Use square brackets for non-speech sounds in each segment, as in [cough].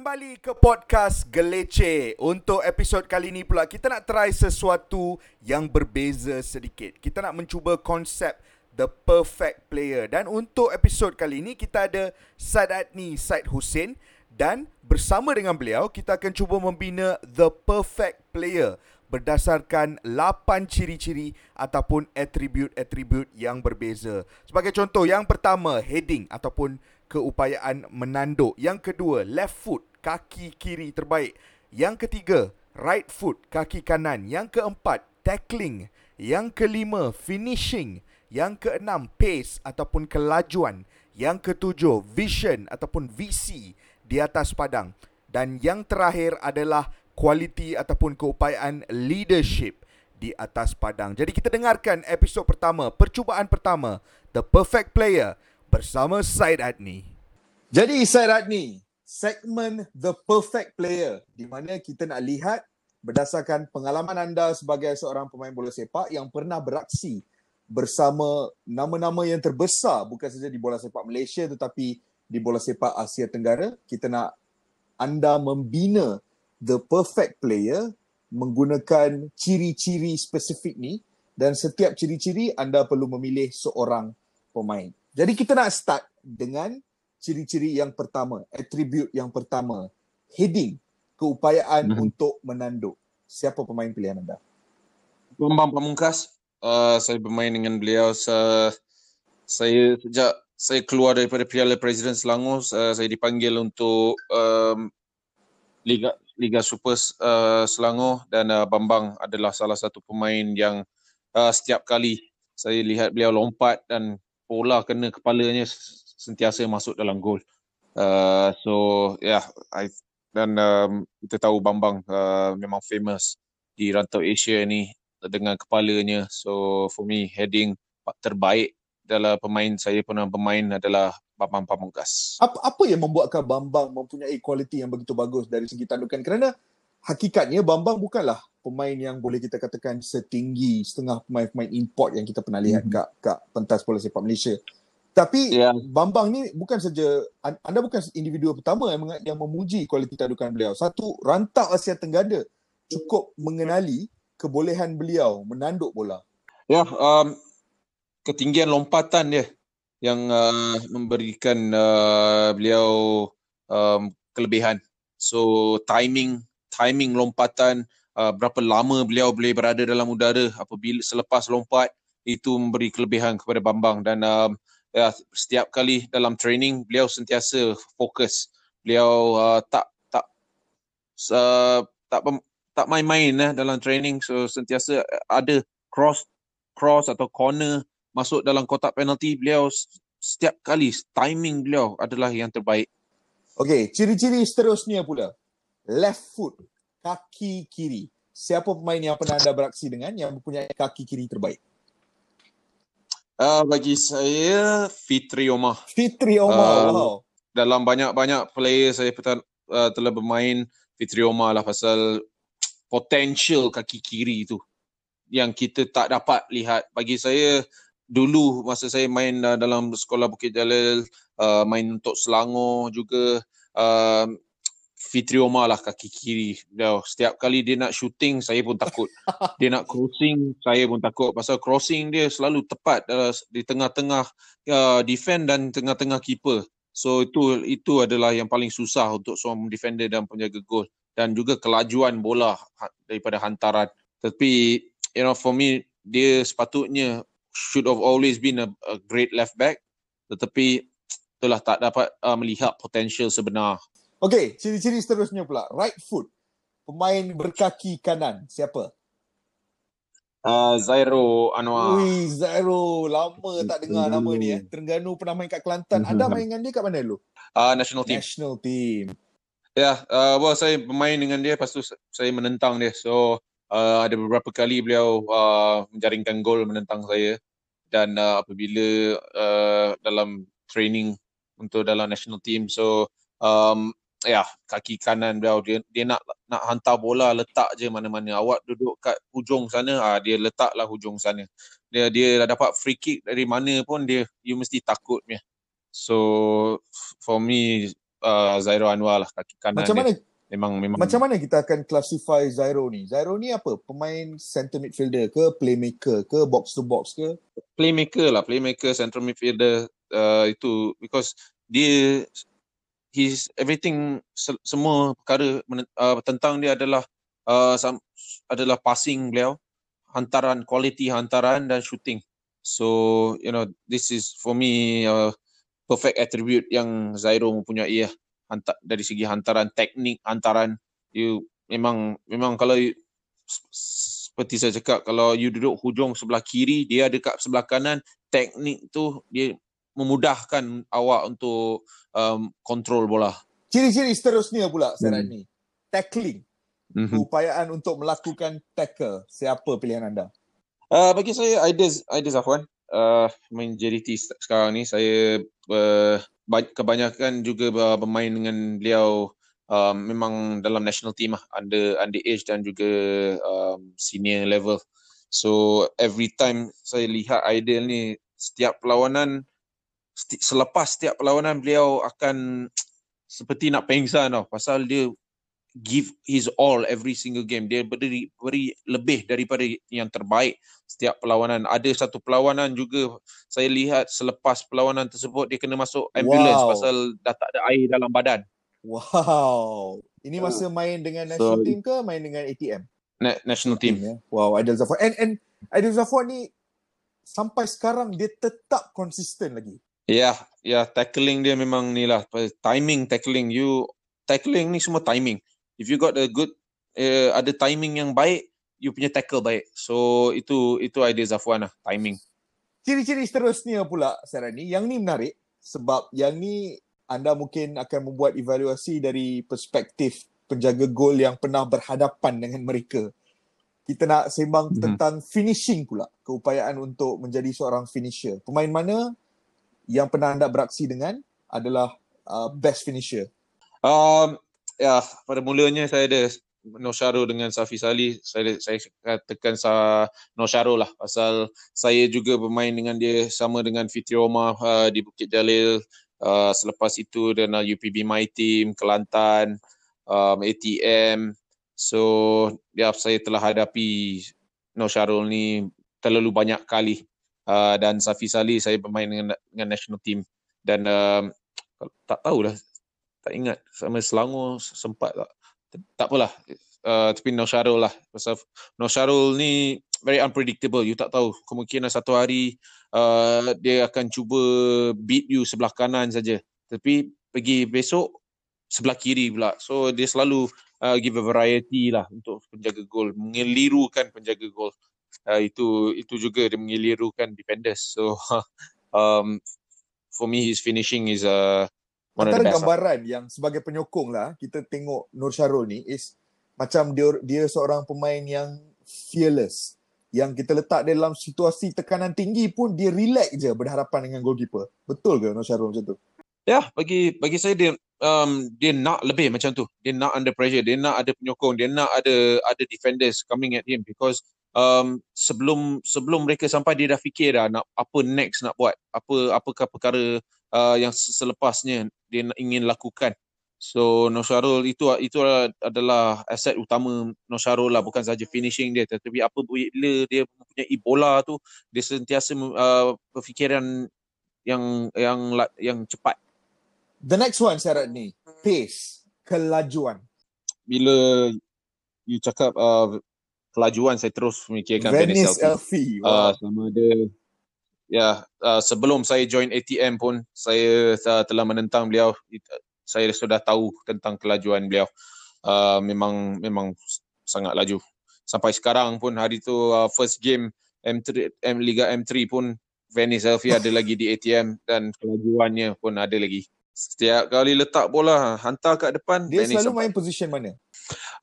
Kembali ke podcast Gelece. Untuk episod kali ni pula kita nak try sesuatu yang berbeza sedikit. Kita nak mencuba konsep the perfect player dan untuk episod kali ni kita ada Said Adni Said Hussein dan bersama dengan beliau kita akan cuba membina the perfect player berdasarkan 8 ciri-ciri ataupun atribut-atribut yang berbeza. Sebagai contoh, yang pertama heading ataupun keupayaan menanduk. Yang kedua, left foot, kaki kiri terbaik. Yang ketiga, right foot, kaki kanan. Yang keempat, tackling. Yang kelima, finishing. Yang keenam, pace ataupun kelajuan. Yang ketujuh, vision ataupun visi di atas padang. Dan yang terakhir adalah kualiti ataupun keupayaan leadership di atas padang. Jadi kita dengarkan episod pertama, percubaan pertama, The Perfect Player bersama Said Adni. Jadi Said Adni, segmen The Perfect Player di mana kita nak lihat berdasarkan pengalaman anda sebagai seorang pemain bola sepak yang pernah beraksi bersama nama-nama yang terbesar bukan saja di bola sepak Malaysia tetapi di bola sepak Asia Tenggara, kita nak anda membina the perfect player menggunakan ciri-ciri spesifik ni dan setiap ciri-ciri anda perlu memilih seorang pemain. Jadi kita nak start dengan ciri-ciri yang pertama, atribut yang pertama, heading, keupayaan mm-hmm. untuk menanduk. Siapa pemain pilihan anda? Bambang Pamungkas. Uh, saya bermain dengan beliau se- saya sejak saya keluar daripada Piala Presiden Selangor, uh, saya dipanggil untuk um, Liga Liga Super uh, Selangor dan uh, Bambang adalah salah satu pemain yang uh, setiap kali saya lihat beliau lompat dan bola kena kepalanya sentiasa masuk dalam gol. Uh, so yeah, I dan um, kita tahu Bambang uh, memang famous di rantau Asia ni dengan kepalanya. So for me heading terbaik dalam pemain saya pernah bermain adalah Bambang Pamungkas. Apa, apa yang membuatkan Bambang mempunyai kualiti yang begitu bagus dari segi tandukan? Kerana hakikatnya Bambang bukanlah pemain yang boleh kita katakan setinggi setengah pemain-pemain import yang kita pernah lihat mm-hmm. kat, kat pentas bola sepak Malaysia. Tapi yeah. Bambang ni bukan saja anda bukan individu pertama yang, yang memuji kualiti tandukan beliau. Satu rantau Asia Tenggara cukup mengenali kebolehan beliau menanduk bola. Ya, yeah, um, ketinggian lompatan dia yang uh, memberikan uh, beliau um, kelebihan. So timing timing lompatan uh, berapa lama beliau boleh berada dalam udara apabila selepas lompat itu memberi kelebihan kepada Bambang dan um, ya, setiap kali dalam training beliau sentiasa fokus. Beliau uh, tak tak uh, tak tak main-main eh, dalam training so sentiasa ada cross cross atau corner masuk dalam kotak penalti beliau setiap kali timing beliau adalah yang terbaik. Okey, ciri-ciri seterusnya pula. Left foot, kaki kiri. Siapa pemain yang pernah anda beraksi dengan yang mempunyai kaki kiri terbaik? Uh, bagi saya Fitri Omar. Fitri Omar. Uh, wow. Dalam banyak-banyak player saya uh, telah bermain Fitri Omar lah pasal potential kaki kiri tu yang kita tak dapat lihat. Bagi saya dulu masa saya main uh, dalam sekolah Bukit Jalil uh, main untuk Selangor juga uh, Fitri Omar lah kaki kiri dia. Setiap kali dia nak shooting saya pun takut. [laughs] Dia nak crossing saya pun takut. Pasal crossing dia selalu tepat uh, di tengah-tengah uh, defend dan tengah-tengah keeper. So itu itu adalah yang paling susah untuk seorang defender dan penjaga gol. Dan juga kelajuan bola ha, daripada hantaran. Tapi you know for me dia sepatutnya should have always been a, a great left back. Tetapi itulah tak dapat uh, melihat potensial sebenar. Okay, ciri-ciri seterusnya pula. Right foot. Pemain berkaki kanan. Siapa? Uh, Zairo Anwar. Ui, Zairo. Lama tak dengar nama ni. Eh. Terengganu pernah main kat Kelantan. Anda main dengan dia kat mana dulu? Uh, national team. National team. Ya, yeah, uh, well, saya bermain dengan dia. Lepas tu saya menentang dia. So, uh, ada beberapa kali beliau uh, menjaringkan gol menentang saya dan uh, apabila uh, dalam training untuk dalam national team so um, ya kaki kanan beliau dia, dia nak nak hantar bola letak je mana-mana awak duduk kat hujung sana ah dia letaklah hujung sana dia dia dah dapat free kick dari mana pun dia you mesti takut punya so for me uh, Zairo Anwar lah kaki kanan Macam dia. mana Memang memang macam mana kita akan classify Zairo ni? Zairo ni apa? Pemain center midfielder ke, playmaker ke, box to box ke? playmaker lah, playmaker, central midfielder uh, itu because dia his everything se- semua perkara uh, tentang dia adalah uh, sam- adalah passing beliau, hantaran, quality hantaran dan shooting. So, you know, this is for me uh, perfect attribute yang Zairo mempunyai lah. Hantar, dari segi hantaran, teknik hantaran, you memang memang kalau you, seperti saya cakap kalau you duduk hujung sebelah kiri dia ada kat sebelah kanan teknik tu dia memudahkan awak untuk um, kontrol bola. Ciri-ciri seterusnya pula Sarah Hmm. ni. Tackling. Mm-hmm. Upayaan untuk melakukan tackle. Siapa pilihan anda? Uh, bagi saya Aidez Aidez Afwan uh, main JDT se- sekarang ni saya uh, ba- kebanyakan juga ber- bermain dengan beliau uh, memang dalam national team lah under under age dan juga um, senior level. So every time saya lihat Aidil ni setiap perlawanan selepas setiap perlawanan beliau akan [tsk] seperti nak pengsan tau pasal dia give his all every single game. Dia beri, beri lebih daripada yang terbaik setiap perlawanan. Ada satu perlawanan juga saya lihat selepas perlawanan tersebut dia kena masuk ambulance Wow. pasal dah tak ada air dalam badan. Wow. Ini masa main dengan national So- team ke main dengan ATM? Na- national team. ya. Wow, Aidil Zafar. And and Aidil Zafar ni sampai sekarang dia tetap konsisten lagi. Ya, ya tackling dia memang ni lah timing tackling you tackling ni semua timing. If you got a good uh, ada timing yang baik, you punya tackle baik. So itu itu idea Zafwan lah, timing. Ciri-ciri seterusnya pula Sarah ni, yang ni menarik sebab yang ni anda mungkin akan membuat evaluasi dari perspektif penjaga gol yang pernah berhadapan dengan mereka. Kita nak sembang Mhm. tentang finishing pula, keupayaan untuk menjadi seorang finisher. Pemain mana yang pernah anda beraksi dengan adalah uh, best finisher? Um, ya, pada mulanya saya ada Syarul dengan Safi Salih. Saya saya katakan sa Syarul lah pasal saya juga bermain dengan dia sama dengan Fitri Omar uh, di Bukit Jalil. Uh, selepas itu dengan UPB My Team, Kelantan, um, ATM. So, ya saya telah hadapi Syarul ni terlalu banyak kali. Uh, dan Safi Salih saya bermain dengan dengan national team. Dan um, tak tahulah tak ingat. Sama Selangor sempat tak? Tak apalah. Uh, tapi Nur Syarul lah. Pasal Nur Syarul ni very unpredictable. You tak tahu. Kemungkinan satu hari uh, dia akan cuba beat you sebelah kanan saja. Tapi pergi besok sebelah kiri pula. So dia selalu uh, give a variety lah untuk penjaga gol. Mengelirukan penjaga gol uh, itu itu juga dia mengelirukan defenders so [laughs] um, for me his finishing is uh, one of the Antara best lah. gambaran yang sebagai penyokong lah kita tengok Nur Syarul ni is macam dia dia seorang pemain yang fearless yang kita letak dia dalam situasi tekanan tinggi pun dia relax je berhadapan dengan goalkeeper. Betul ke Nur Syarul macam tu? Ya, bagi bagi saya dia um, dia nak lebih macam tu. Dia nak under pressure, dia nak ada penyokong, dia nak ada ada defenders coming at him because um, sebelum sebelum mereka sampai dia dah fikir dah nak apa next nak buat, apa apakah perkara uh, yang se- selepasnya dia nak, ingin lakukan. So Nur Syarul itu itu adalah aset utama Nur Syarul lah bukan saja finishing dia. Tetapi apa bila dia mempunyai bola tu dia sentiasa uh, berfikiran yang yang la- yang cepat. The next one syarat ni, pace, kelajuan. bila you cakap uh, kelajuan saya terus memikirkan Venice Venice LV. LV. Uh, Wow. sama ada ya uh, sebelum saya join ATM pun saya uh, telah menentang beliau saya sudah tahu tentang kelajuan beliau uh, memang memang sangat laju sampai sekarang pun hari tu uh, first game M3 M Liga M3 pun Venice LV ada lagi di ATM dan kelajuannya pun ada lagi setiap kali letak bola hantar kat depan dia Venice selalu sampai. main position mana?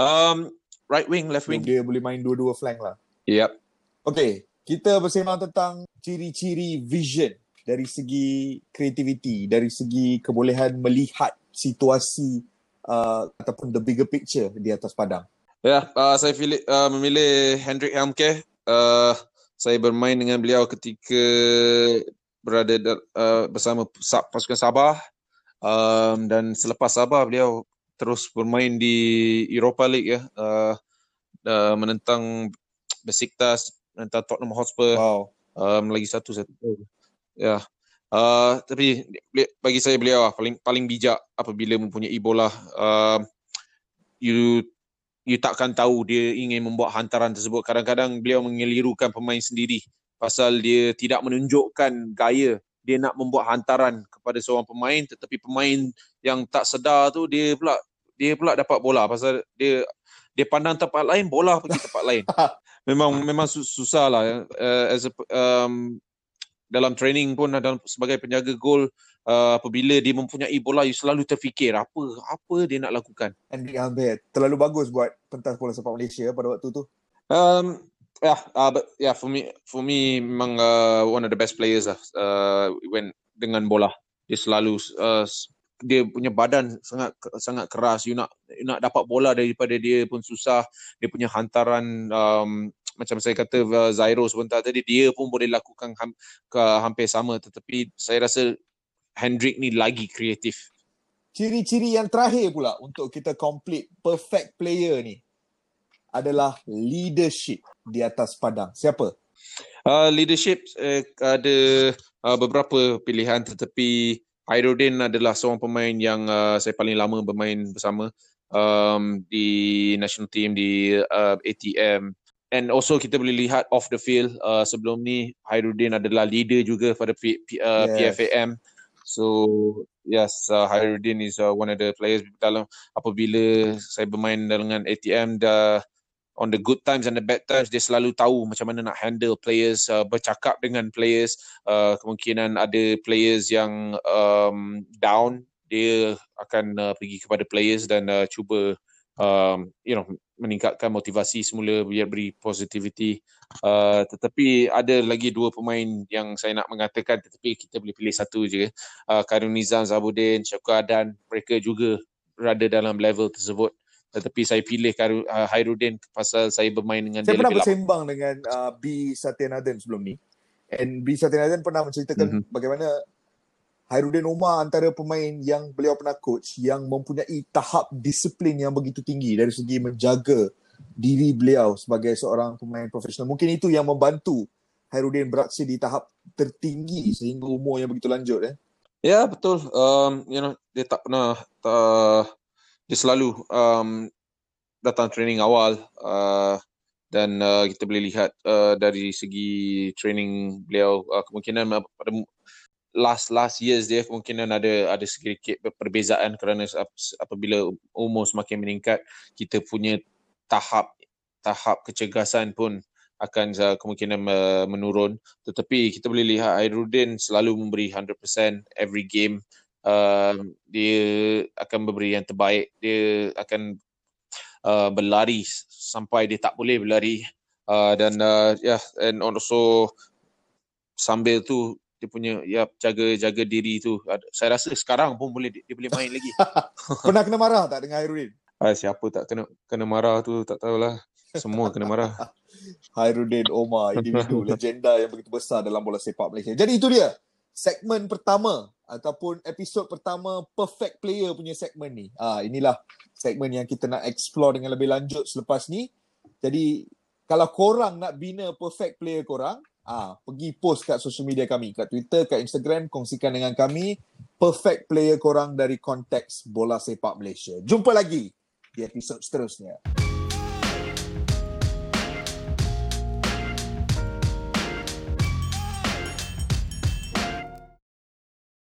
um, right wing left wing Dia boleh main dua-dua flank lah. yep Okay, kita bersembang tentang ciri-ciri vision dari segi creativity, dari segi kebolehan melihat situasi uh, ataupun the bigger picture di atas padang. Ya, uh, saya pilih, uh, memilih Hendrik Helmke. Uh, saya bermain dengan beliau ketika berada da- uh, bersama Sa- pasukan Sabah. Um, dan selepas Sabah beliau terus bermain di Europa League ya. Uh, uh, menentang Besiktas, menentang Tottenham Hotspur. Wow. Um, lagi satu satu. Ya. Uh, tapi bagi saya beliau lah, paling paling bijak apabila mempunyai bola. Uh, you you takkan tahu dia ingin membuat hantaran tersebut. Kadang-kadang beliau mengelirukan pemain sendiri pasal dia tidak menunjukkan gaya dia nak membuat hantaran kepada seorang pemain tetapi pemain yang tak sedar tu dia pula dia pula dapat bola pasal dia dia pandang tempat lain bola pergi tempat lain. [laughs] Memang memang susah lah uh, as a, um, dalam training pun dalam sebagai penjaga gol uh, apabila dia mempunyai bola you selalu terfikir apa apa dia nak lakukan. Hendrik Hamber terlalu bagus buat pentas bola sepak Malaysia pada waktu tu. Um, yeah, uh, but yeah, for me, for me, memang uh, one of the best players lah. Uh, when dengan bola, dia selalu uh, dia punya badan sangat sangat keras. You nak you nak dapat bola daripada dia pun susah. Dia punya hantaran um, macam saya kata uh, Zairo sebentar tadi, dia pun boleh lakukan ham, ke, hampir sama. Tetapi saya rasa Hendrik ni lagi kreatif. Ciri-ciri yang terakhir pula untuk kita complete perfect player ni adalah leadership di atas padang. Siapa? Uh, leadership uh, ada uh, beberapa pilihan tetapi Airudin adalah seorang pemain yang uh, saya paling lama bermain bersama um, di national team di uh, ATM and also kita boleh lihat off the field uh, sebelum ni Hairudin adalah leader juga pada P, P, uh, yes. PFAM so yes uh, Hairudin is uh, one of the players dalam apabila saya bermain dengan ATM dah on the good times and the bad times dia selalu tahu macam mana nak handle players uh, bercakap dengan players. Uh, kemungkinan ada players yang um, down dia akan uh, pergi kepada players dan uh, cuba um, you know meningkatkan motivasi semula biar beri positivity. Uh, tetapi ada lagi dua pemain yang saya nak mengatakan tetapi kita boleh pilih satu je. Uh, Karun Nizam Zabudin Syakur Adan mereka juga berada dalam level tersebut tetapi saya pilih Karu, uh, Hairudin pasal saya bermain dengan saya dia. Saya pernah bersembang lama. dengan uh, B Satyanathan sebelum ni. And B Satyanathan pernah menceritakan mm-hmm. bagaimana Hairudin Umar antara pemain yang beliau pernah coach yang mempunyai tahap disiplin yang begitu tinggi dari segi menjaga diri beliau sebagai seorang pemain profesional. Mungkin itu yang membantu Hairudin beraksi di tahap tertinggi sehingga umur yang begitu lanjut. Eh? Ya, betul. Um, you know, dia tak pernah... Uh, dia selalu um, datang training awal uh, dan uh, kita boleh lihat uh, dari segi training beliau uh, kemungkinan pada last last years dia kemungkinan ada ada sedikit perbezaan kerana apabila umur semakin meningkat kita punya tahap tahap kecergasan pun akan uh, kemungkinan uh, menurun. Tetapi kita boleh lihat Airudin selalu memberi 100% every game uh, dia akan memberi yang terbaik. Dia akan uh, berlari sampai dia tak boleh berlari. Uh, dan uh, ya yeah, and also sambil tu dia punya ya jaga jaga diri tu. Saya rasa sekarang pun boleh dia, boleh main lagi. [laughs] Pernah kena marah tak dengan Hairudin? Uh, siapa tak kena kena marah tu tak tahulah. Semua kena marah. [laughs] Hairudin Omar individu [laughs] legenda yang begitu besar dalam bola sepak Malaysia. Jadi itu dia segmen pertama ataupun episod pertama perfect player punya segmen ni. Ah inilah segmen yang kita nak explore dengan lebih lanjut selepas ni. Jadi kalau korang nak bina perfect player korang, ah pergi post kat social media kami, kat Twitter, kat Instagram, kongsikan dengan kami perfect player korang dari konteks bola sepak Malaysia. Jumpa lagi di episod seterusnya.